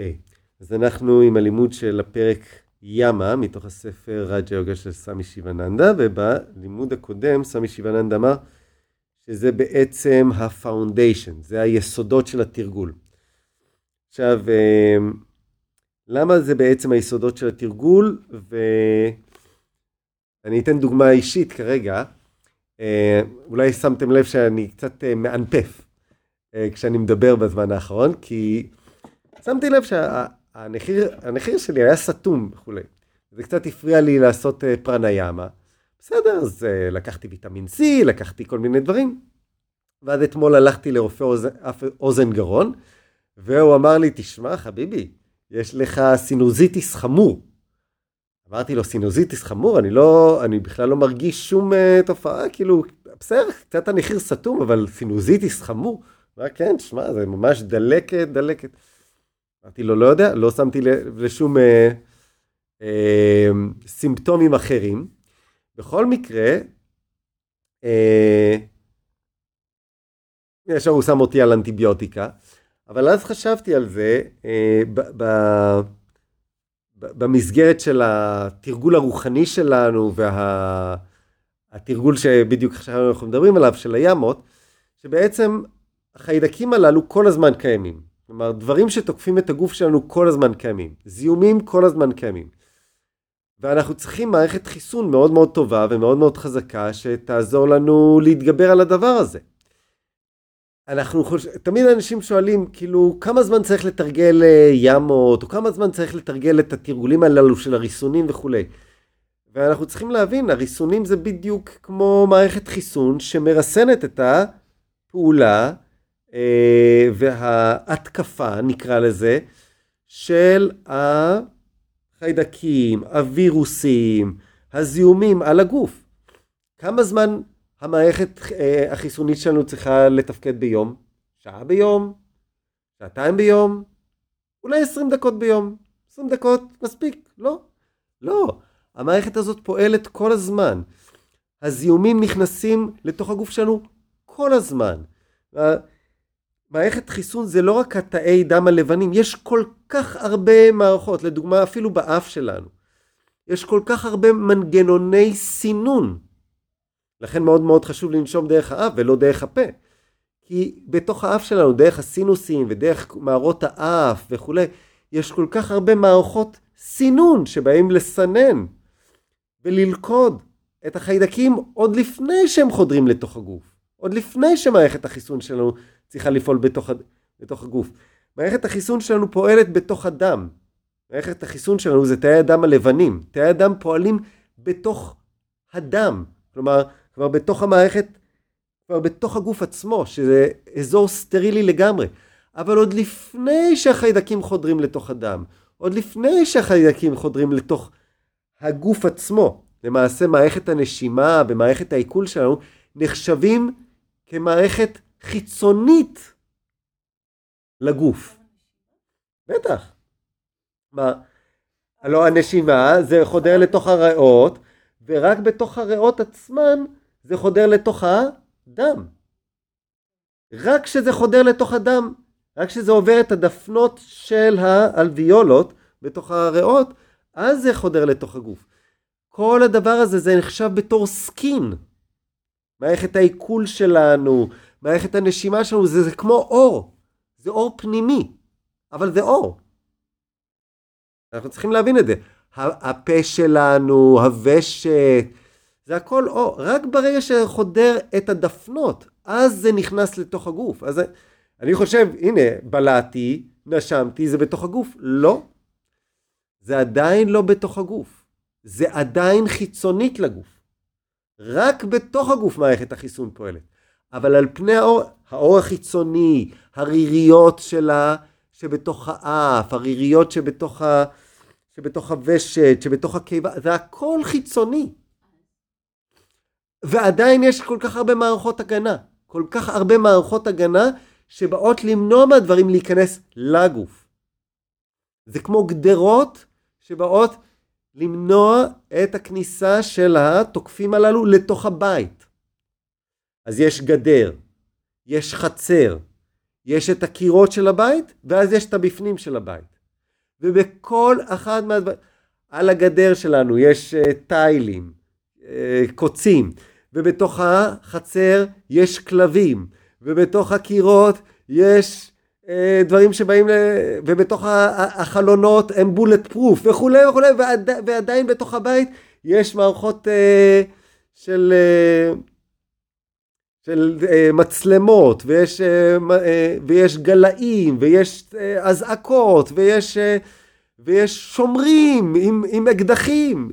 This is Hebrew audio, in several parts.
אוקיי, okay. אז אנחנו עם הלימוד של הפרק ימה, מתוך הספר רג'ה יוגה של סוואמי שיבננדה, ובלימוד הקודם סוואמי שיבננדה אמר שזה בעצם ה foundation, זה היסודות של התרגול. עכשיו, אה, למה זה בעצם היסודות של התרגול? ואני אתן דוגמה אישית כרגע. אה, אולי שמתם לב שאני קצת אה, מאנפף כשאני מדבר בזמן האחרון, כי שמתי לב שהנחיר שלי היה סתום וכולי. זה קצת הפריע לי לעשות פרנאימה. בסדר, אז לקחתי ויטמין C, לקחתי כל מיני דברים. ואז אתמול הלכתי לרופא אוזן, אוזן גרון, והוא אמר לי, תשמע חביבי, יש לך סינוזיטיס חמור. אמרתי לו, סינוזיטיס חמור? אני לא, אני בכלל לא מרגיש שום uh, תופעה, כאילו, בסדר, קצת הנחיר סתום, אבל סינוזיטיס חמור? מה כן, תשמע, זה ממש דלקת, דלקת. אמרתי לו, לא יודע, לא שמתי לשום uh, uh, סימפטומים אחרים. בכל מקרה, uh, ישר הוא שם אותי על אנטיביוטיקה. אבל אז חשבתי על זה אה, ב, ב, במסגרת של התרגול הרוחני שלנו והתרגול וה, שבדיוק עכשיו אנחנו מדברים עליו, של הימות, שבעצם החיידקים הללו כל הזמן קיימים. כלומר, דברים שתוקפים את הגוף שלנו כל הזמן קיימים. זיהומים כל הזמן קיימים. ואנחנו צריכים מערכת חיסון מאוד מאוד טובה ומאוד מאוד חזקה שתעזור לנו להתגבר על הדבר הזה. אנחנו חושבים, תמיד אנשים שואלים, כאילו, כמה זמן צריך לתרגל אה, ימות, או כמה זמן צריך לתרגל את התרגולים הללו של הריסונים וכולי. ואנחנו צריכים להבין, הריסונים זה בדיוק כמו מערכת חיסון שמרסנת את הפעולה וההתקפה, נקרא לזה, של החיידקים, הווירוסים, הזיהומים על הגוף. כמה זמן המערכת אה, החיסונית שלנו צריכה לתפקד ביום? שעה ביום? שעתיים ביום? אולי עשרים דקות ביום? עשרים דקות מספיק? לא. לא. המערכת הזאת פועלת כל הזמן. הזיהומים נכנסים לתוך הגוף שלנו כל הזמן. מערכת חיסון זה לא רק התאי דם הלבנים, יש כל כך הרבה מערכות, לדוגמה אפילו באף שלנו. יש כל כך הרבה מנגנוני סינון. לכן מאוד מאוד חשוב לנשום דרך האף ולא דרך הפה. כי בתוך האף שלנו, דרך הסינוסים ודרך מערות האף וכולי, יש כל כך הרבה מערכות סינון שבאים לסנן וללכוד את החיידקים עוד לפני שהם חודרים לתוך הגוף. עוד לפני שמערכת החיסון שלנו צריכה לפעול בתוך, בתוך הגוף. מערכת החיסון שלנו פועלת בתוך הדם. מערכת החיסון שלנו זה תאי הדם הלבנים. תאי הדם פועלים בתוך הדם. כלומר, כבר בתוך המערכת, כבר בתוך הגוף עצמו, שזה אזור סטרילי לגמרי. אבל עוד לפני שהחיידקים חודרים לתוך הדם, עוד לפני שהחיידקים חודרים לתוך הגוף עצמו, למעשה מערכת הנשימה ומערכת העיכול שלנו נחשבים כמערכת חיצונית לגוף. בטח. מה? הלוא הנשימה זה חודר לתוך הריאות, ורק בתוך הריאות עצמן זה חודר לתוך הדם. רק כשזה חודר לתוך הדם, רק כשזה עובר את הדפנות של האלוויולות בתוך הריאות, אז זה חודר לתוך הגוף. כל הדבר הזה זה נחשב בתור סקין. מערכת העיכול שלנו, מערכת הנשימה שלנו, זה, זה כמו אור. זה אור פנימי, אבל זה אור. אנחנו צריכים להבין את זה. הפה שלנו, הוושט, זה הכל אור. רק ברגע שחודר את הדפנות, אז זה נכנס לתוך הגוף. אז אני חושב, הנה, בלעתי, נשמתי, זה בתוך הגוף. לא. זה עדיין לא בתוך הגוף. זה עדיין חיצונית לגוף. רק בתוך הגוף מערכת החיסון פועלת. אבל על פני האור, האור החיצוני, הריריות שלה שבתוך האף, הריריות שבתוך, ה, שבתוך הוושט, שבתוך הקיבה, זה הכל חיצוני. ועדיין יש כל כך הרבה מערכות הגנה. כל כך הרבה מערכות הגנה שבאות למנוע מהדברים להיכנס לגוף. זה כמו גדרות שבאות למנוע את הכניסה של התוקפים הללו לתוך הבית. אז יש גדר, יש חצר, יש את הקירות של הבית, ואז יש את הבפנים של הבית. ובכל אחד מהדברים, על הגדר שלנו יש uh, טיילים, uh, קוצים, ובתוך החצר יש כלבים, ובתוך הקירות יש uh, דברים שבאים, ל... ובתוך החלונות הם בולט פרוף וכולי וכולי, ועד... ועדיין בתוך הבית יש מערכות uh, של... של uh, מצלמות, ויש, uh, uh, ויש גלאים, ויש אזעקות, ויש, ויש שומרים עם, עם אקדחים.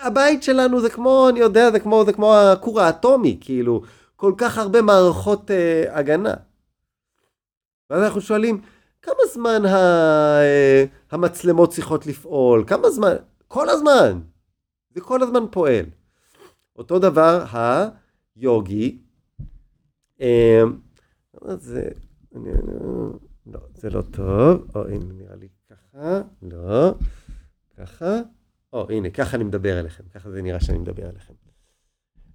הבית שלנו זה כמו, אני יודע, זה כמו, זה כמו הכור האטומי, כאילו, כל כך הרבה מערכות uh, הגנה. ואז אנחנו שואלים, כמה זמן ה, uh, המצלמות צריכות לפעול? כמה זמן? כל הזמן. זה כל הזמן פועל. אותו דבר היוגי, זה, לא, זה לא טוב, או הנה נראה לי ככה, לא, ככה, או הנה, ככה אני מדבר אליכם, ככה זה נראה שאני מדבר אליכם.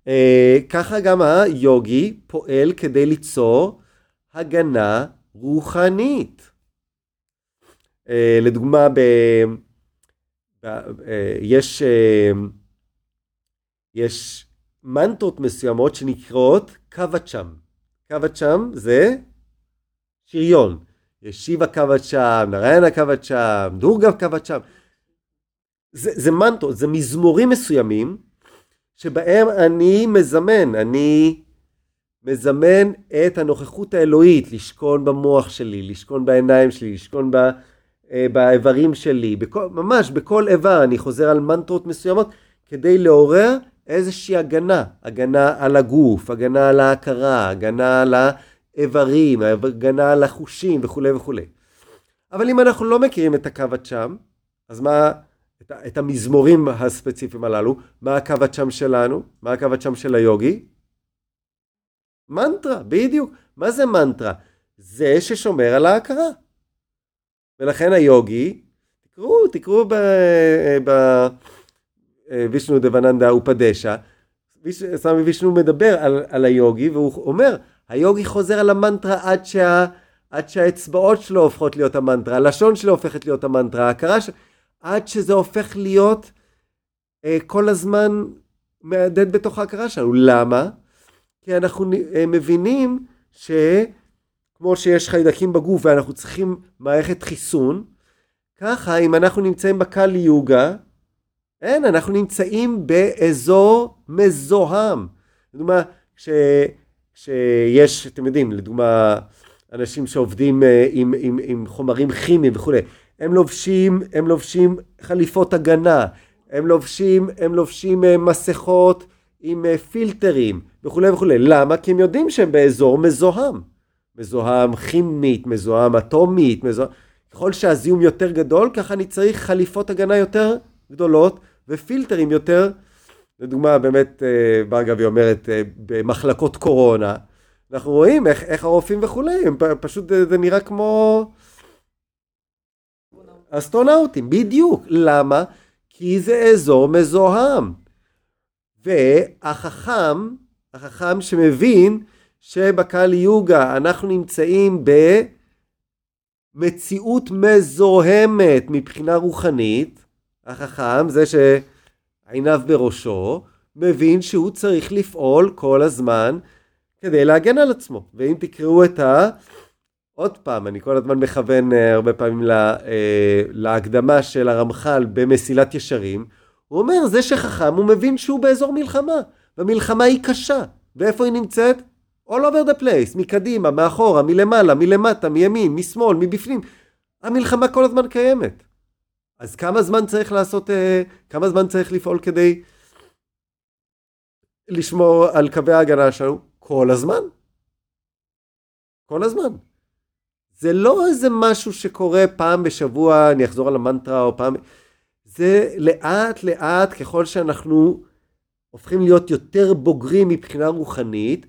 אה, ככה גם היוגי פועל כדי ליצור הגנה רוחנית. אה, לדוגמה, ב, אה, יש, יש מנטרות מסוימות שנקראות קוואצ'ם. קוואצ'ם זה שריון. יש שיבה קוואצ'ם, נריינה קוואצ'ם, דורגה קוואצ'ם. זה, זה מנטרות, זה מזמורים מסוימים שבהם אני מזמן, אני מזמן את הנוכחות האלוהית לשכון במוח שלי, לשכון בעיניים שלי, לשכון ב, אה, באיברים שלי, בכל, ממש בכל איבר אני חוזר על מנטרות מסוימות כדי לעורר איזושהי הגנה, הגנה על הגוף, הגנה על ההכרה, הגנה על האיברים, הגנה על החושים וכולי וכולי. אבל אם אנחנו לא מכירים את הקו הצ'אם, אז מה, את, את המזמורים הספציפיים הללו, מה הקו הצ'אם שלנו? מה הקו הצ'אם של היוגי? מנטרה, בדיוק. מה זה מנטרה? זה ששומר על ההכרה. ולכן היוגי, תקראו, תקראו ב... ב וישנו דבננדה אופדשה, סמי וישנו מדבר על, על היוגי והוא אומר, היוגי חוזר על המנטרה עד, שה, עד שהאצבעות שלו הופכות להיות המנטרה, הלשון שלו הופכת להיות המנטרה, ההכרה שלו, עד שזה הופך להיות אה, כל הזמן מהדהד בתוך ההכרה שלנו. למה? כי אנחנו אה, מבינים שכמו שיש חיידקים בגוף ואנחנו צריכים מערכת חיסון, ככה אם אנחנו נמצאים בקל יוגה, אין, אנחנו נמצאים באזור מזוהם. לדוגמה, כש, כשיש, אתם יודעים, לדוגמה, אנשים שעובדים אה, עם, עם, עם חומרים כימיים וכולי, הם לובשים, הם לובשים חליפות הגנה, הם לובשים, הם לובשים אה, מסכות עם אה, פילטרים וכולי וכולי. למה? כי הם יודעים שהם באזור מזוהם. מזוהם כימית, מזוהם אטומית, מזוהם... ככל שהזיהום יותר גדול, ככה אני צריך חליפות הגנה יותר גדולות ופילטרים יותר, לדוגמה באמת אה, ברגבי אומרת אה, במחלקות קורונה, אנחנו רואים איך, איך הרופאים וכולי, הם פשוט אה, זה נראה כמו אסטרונאוטים, בדיוק. למה? כי זה אזור מזוהם. והחכם, החכם שמבין שבקהל יוגה אנחנו נמצאים במציאות מזוהמת מבחינה רוחנית, החכם, זה שעיניו בראשו, מבין שהוא צריך לפעול כל הזמן כדי להגן על עצמו. ואם תקראו את ה... עוד פעם, אני כל הזמן מכוון uh, הרבה פעמים לה, uh, להקדמה של הרמח"ל במסילת ישרים, הוא אומר, זה שחכם, הוא מבין שהוא באזור מלחמה, והמלחמה היא קשה. ואיפה היא נמצאת? All over the place, מקדימה, מאחורה, מלמעלה, מלמטה, מימין, משמאל, מבפנים. המלחמה כל הזמן קיימת. אז כמה זמן צריך לעשות, אה, כמה זמן צריך לפעול כדי לשמור על קווי ההגנה שלנו? כל הזמן. כל הזמן. זה לא איזה משהו שקורה פעם בשבוע, אני אחזור על המנטרה או פעם... זה לאט לאט ככל שאנחנו הופכים להיות יותר בוגרים מבחינה רוחנית,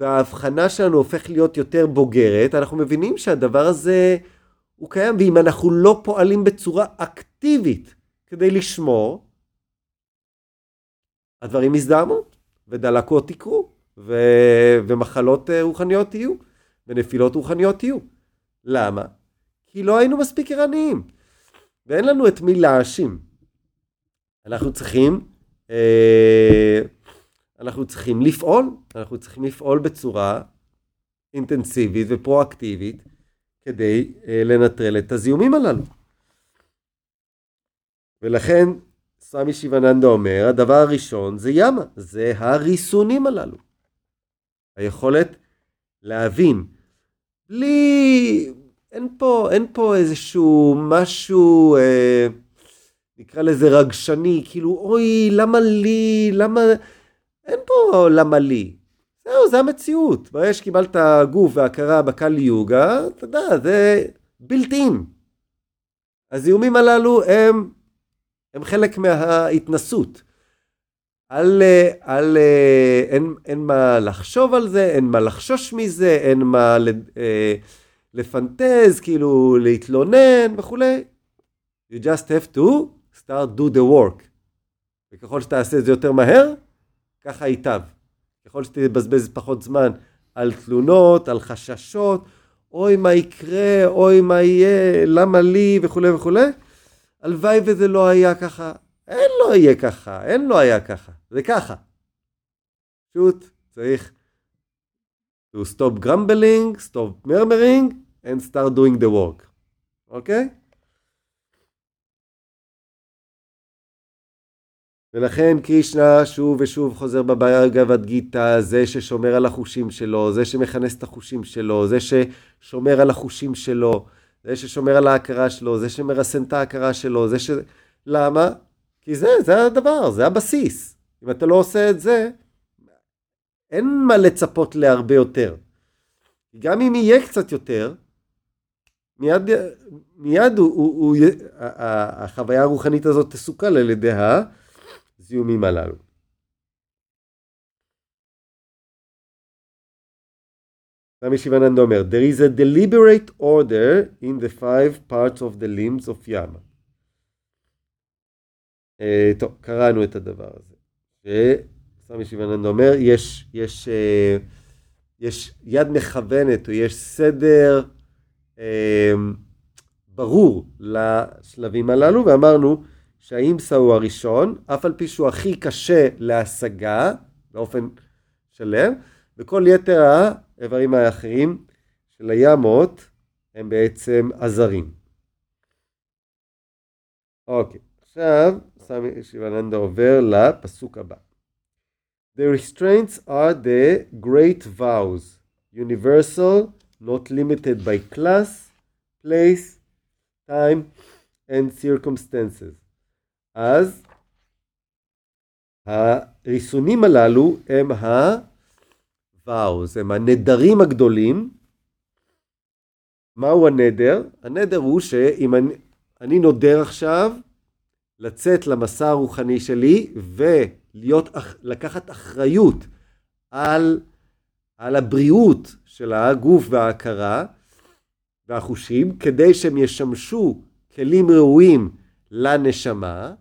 וההבחנה שלנו הופך להיות יותר בוגרת, אנחנו מבינים שהדבר הזה הוא קיים, ואם אנחנו לא פועלים בצורה אקטיבית כדי לשמור, הדברים יזדהמו, ודלקות יקרו, ו... ומחלות אה, רוחניות יהיו, ונפילות רוחניות יהיו. למה? כי לא היינו מספיק ערניים. ואין לנו את מי להאשים. אנחנו צריכים, אה, אנחנו צריכים לפעול, אנחנו צריכים לפעול בצורה אינטנסיבית ופרואקטיבית כדי אה, לנטרל את הזיהומים הללו. ולכן סמי שיבננדה אומר, הדבר הראשון זה ימה, זה הריסונים הללו. היכולת להבין, בלי, אין פה, אין פה איזשהו משהו, אה, נקרא לזה רגשני, כאילו אוי, למה לי, למה, אין פה למה לי. זהו, זה המציאות. ברגע שקיבלת גוף והכרה בקל יוגה, אתה יודע, זה בלתי-אין. הזיהומים הללו הם, הם חלק מההתנסות. על, על, אין, אין מה לחשוב על זה, אין מה לחשוש מזה, אין מה אה, לפנטז, כאילו להתלונן וכולי. You just have to start do the work. וככל שתעשה את זה יותר מהר, ככה ייטב. ככל שתבזבז פחות זמן על תלונות, על חששות, אוי מה יקרה, אוי מה יהיה, למה לי וכולי וכולי, הלוואי וזה לא היה ככה. אין לא יהיה ככה, אין לא היה ככה, זה ככה. פשוט צריך to stop grumbling, stop murmuring and start doing the work, אוקיי? Okay? ולכן קרישנה שוב ושוב חוזר בברגבת גיתא, זה ששומר על החושים שלו, זה שמכנס את החושים שלו, זה ששומר על החושים שלו, זה ששומר על ההכרה שלו, זה שמרסן את ההכרה שלו, זה ש... למה? כי זה, זה הדבר, זה הבסיס. אם אתה לא עושה את זה, אין מה לצפות להרבה יותר. גם אם יהיה קצת יותר, מיד, מיד הוא, הוא, הוא, החוויה הרוחנית הזאת תסוכל על ידי הזיהומים הללו. רמי שיבננד אומר, There is a deliberate order in the five parts of the limbs of yama. Uh, טוב, קראנו את הדבר הזה. שסמי שיבננד אומר, יש, יש, uh, יש יד מכוונת או יש סדר uh, ברור לשלבים הללו, ואמרנו שהאימסה הוא הראשון, אף על פי שהוא הכי קשה להשגה באופן שלם, וכל יתר האיברים האחרים של הימות הם בעצם עזרים. אוקיי, עכשיו סמי שיבננדה עובר לפסוק הבא. The restraints are the great vows, universal, not limited by class, place, time and circumstances. אז הריסונים הללו הם הוואוז, הם הנדרים הגדולים. מהו הנדר? הנדר הוא שאם אני, אני נודר עכשיו לצאת למסע הרוחני שלי ולהיות, לקחת אחריות על, על הבריאות של הגוף וההכרה והחושים כדי שהם ישמשו כלים ראויים לנשמה,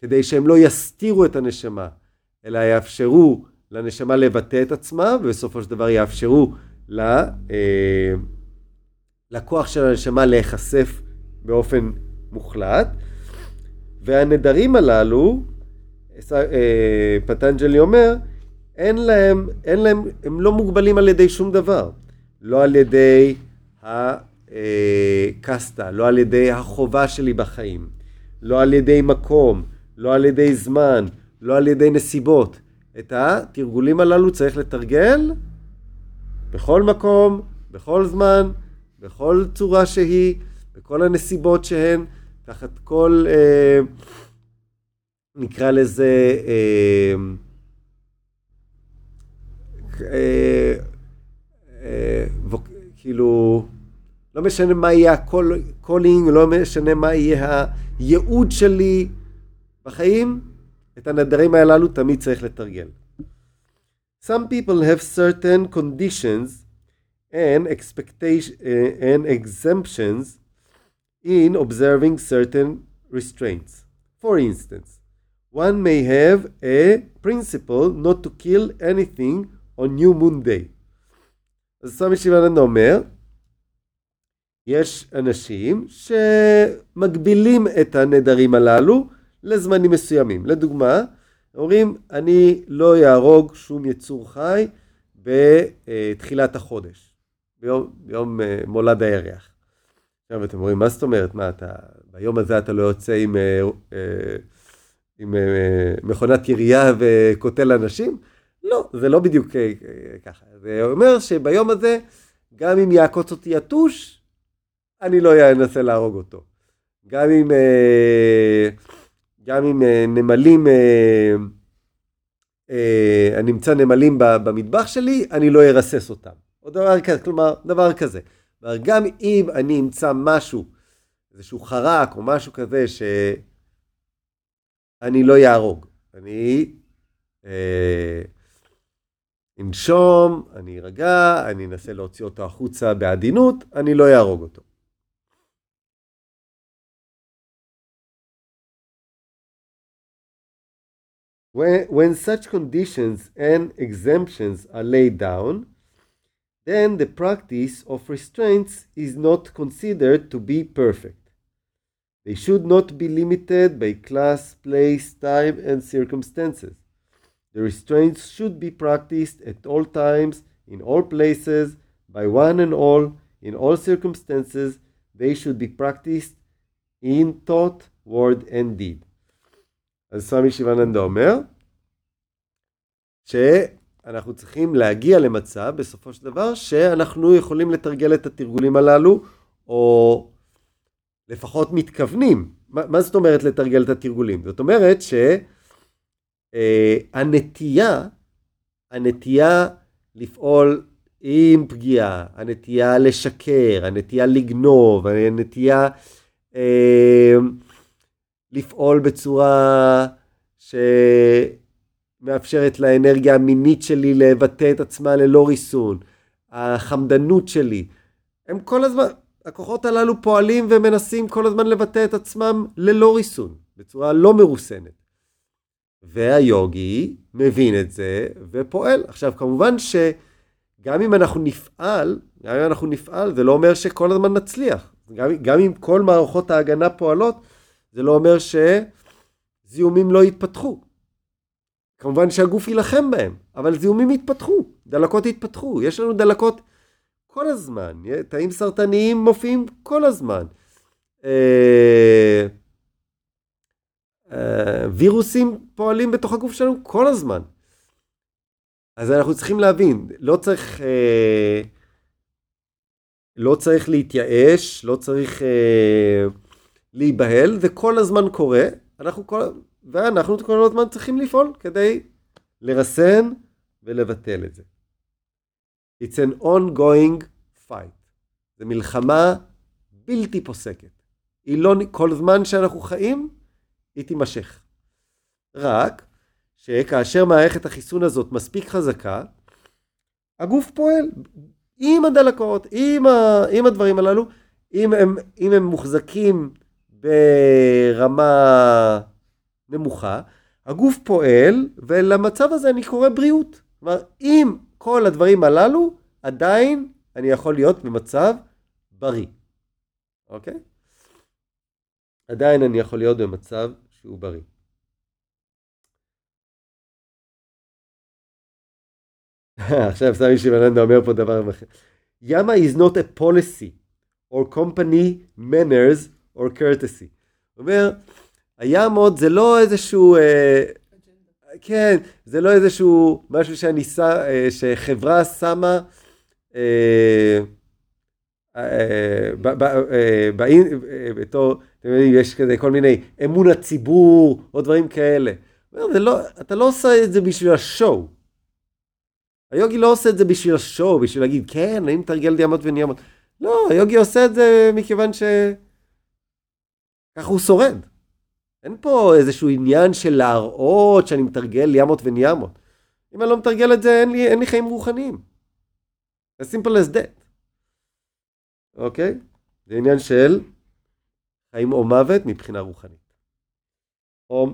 כדי שהם לא יסתירו את הנשמה, אלא יאפשרו לנשמה לבטא את עצמה, ובסופו של דבר יאפשרו ל, אה, לכוח של הנשמה להיחשף באופן מוחלט. והנדרים הללו, אה, פטנג'לי אומר, אין להם, אין להם, הם לא מוגבלים על ידי שום דבר. לא על ידי הקסטה, אה, לא על ידי החובה שלי בחיים, לא על ידי מקום, לא על ידי זמן, לא על ידי נסיבות. את התרגולים הללו צריך לתרגל בכל מקום, בכל זמן, בכל צורה שהיא, בכל הנסיבות שהן, תחת כל, אה, נקרא לזה, אה, אה, אה, כאילו, לא משנה מה יהיה ה calling, לא משנה מה יהיה הייעוד שלי בחיים, את הנדרים הללו תמיד צריך לתרגל. Some people have certain conditions and and exemptions in observing certain restraints. For instance, one may have a principle not to kill anything on New Moon Day. אז סמי שיבננדה אומר, יש אנשים שמגבילים את הנדרים הללו לזמנים מסוימים. לדוגמה, אומרים, אני לא יהרוג שום יצור חי בתחילת החודש, ביום, ביום אה, מולד הירח. עכשיו אתם אומרים, מה זאת אומרת? מה אתה, ביום הזה אתה לא יוצא עם, אה, אה, עם מכונת ירייה וקוטל אנשים? לא, זה לא בדיוק ככה. זה אומר שביום הזה, גם אם יעקוץ אותי יתוש, אני לא אנסה להרוג אותו. גם אם, גם אם נמלים, אני אמצא נמלים במטבח שלי, אני לא ארסס אותם. או דבר כזה, כלומר, דבר כזה. כלומר, גם אם אני אמצא משהו, איזשהו חרק או משהו כזה שאני לא יהרוג, אני אה, אנשום, אני ארגע, אני אנסה להוציא אותו החוצה בעדינות, אני לא יהרוג אותו. When, when such conditions and exemptions are laid down, then the practice of restraints is not considered to be perfect. They should not be limited by class, place, time, and circumstances. The restraints should be practiced at all times, in all places, by one and all, in all circumstances. They should be practiced in thought, word and deed. אז סמי שיבננדה אומר, ש... אנחנו צריכים להגיע למצב, בסופו של דבר, שאנחנו יכולים לתרגל את התרגולים הללו, או לפחות מתכוונים. מה, מה זאת אומרת לתרגל את התרגולים? זאת אומרת שהנטייה, אה, הנטייה לפעול עם פגיעה, הנטייה לשקר, הנטייה לגנוב, הנטייה אה, לפעול בצורה ש... מאפשרת לאנרגיה המינית שלי לבטא את עצמה ללא ריסון, החמדנות שלי, הם כל הזמן, הכוחות הללו פועלים ומנסים כל הזמן לבטא את עצמם ללא ריסון, בצורה לא מרוסנת. והיוגי מבין את זה ופועל. עכשיו כמובן שגם אם אנחנו נפעל, גם אם אנחנו נפעל, זה לא אומר שכל הזמן נצליח. גם, גם אם כל מערכות ההגנה פועלות, זה לא אומר שזיהומים לא יתפתחו. כמובן שהגוף יילחם בהם, אבל זיהומים יתפתחו, דלקות יתפתחו, יש לנו דלקות כל הזמן, תאים סרטניים מופיעים כל הזמן. אה, אה, וירוסים פועלים בתוך הגוף שלנו כל הזמן. אז אנחנו צריכים להבין, לא צריך, אה, לא צריך להתייאש, לא צריך להיבהל, זה כל הזמן קורה, אנחנו כל, ואנחנו כל הזמן צריכים לפעול כדי לרסן ולבטל את זה. It's an ongoing fight. זו מלחמה בלתי פוסקת. היא לא, כל זמן שאנחנו חיים, היא תימשך. רק שכאשר מערכת החיסון הזאת מספיק חזקה, הגוף פועל עם הדלקות, עם, ה, עם הדברים הללו, אם הם, אם הם מוחזקים ברמה נמוכה, הגוף פועל, ולמצב הזה אני קורא בריאות. כלומר, אם כל הדברים הללו, עדיין אני יכול להיות במצב בריא. אוקיי? עדיין אני יכול להיות במצב שהוא בריא. עכשיו סמי שיבננדה אומר פה דבר אחר. ימה is not a policy or company manners or courtesy. הוא אומר, הימות זה לא איזשהו, אה, כן, זה לא איזשהו משהו שאני ש... אה, שחברה שמה אה, אה, בתור, אתם יודעים, יש כזה כל מיני אמון הציבור או דברים כאלה. לא, אתה לא עושה את זה בשביל השואו. היוגי לא עושה את זה בשביל השואו, בשביל להגיד, כן, אני מתרגל דיאמות וניאמות. לא, היוגי עושה את זה מכיוון ש... ככה הוא שורד. אין פה איזשהו עניין של להראות שאני מתרגל ימות וניאמות. אם אני לא מתרגל את זה, אין לי, אין לי חיים רוחניים. as simple as that. אוקיי? זה עניין של חיים או מוות מבחינה רוחנית. או.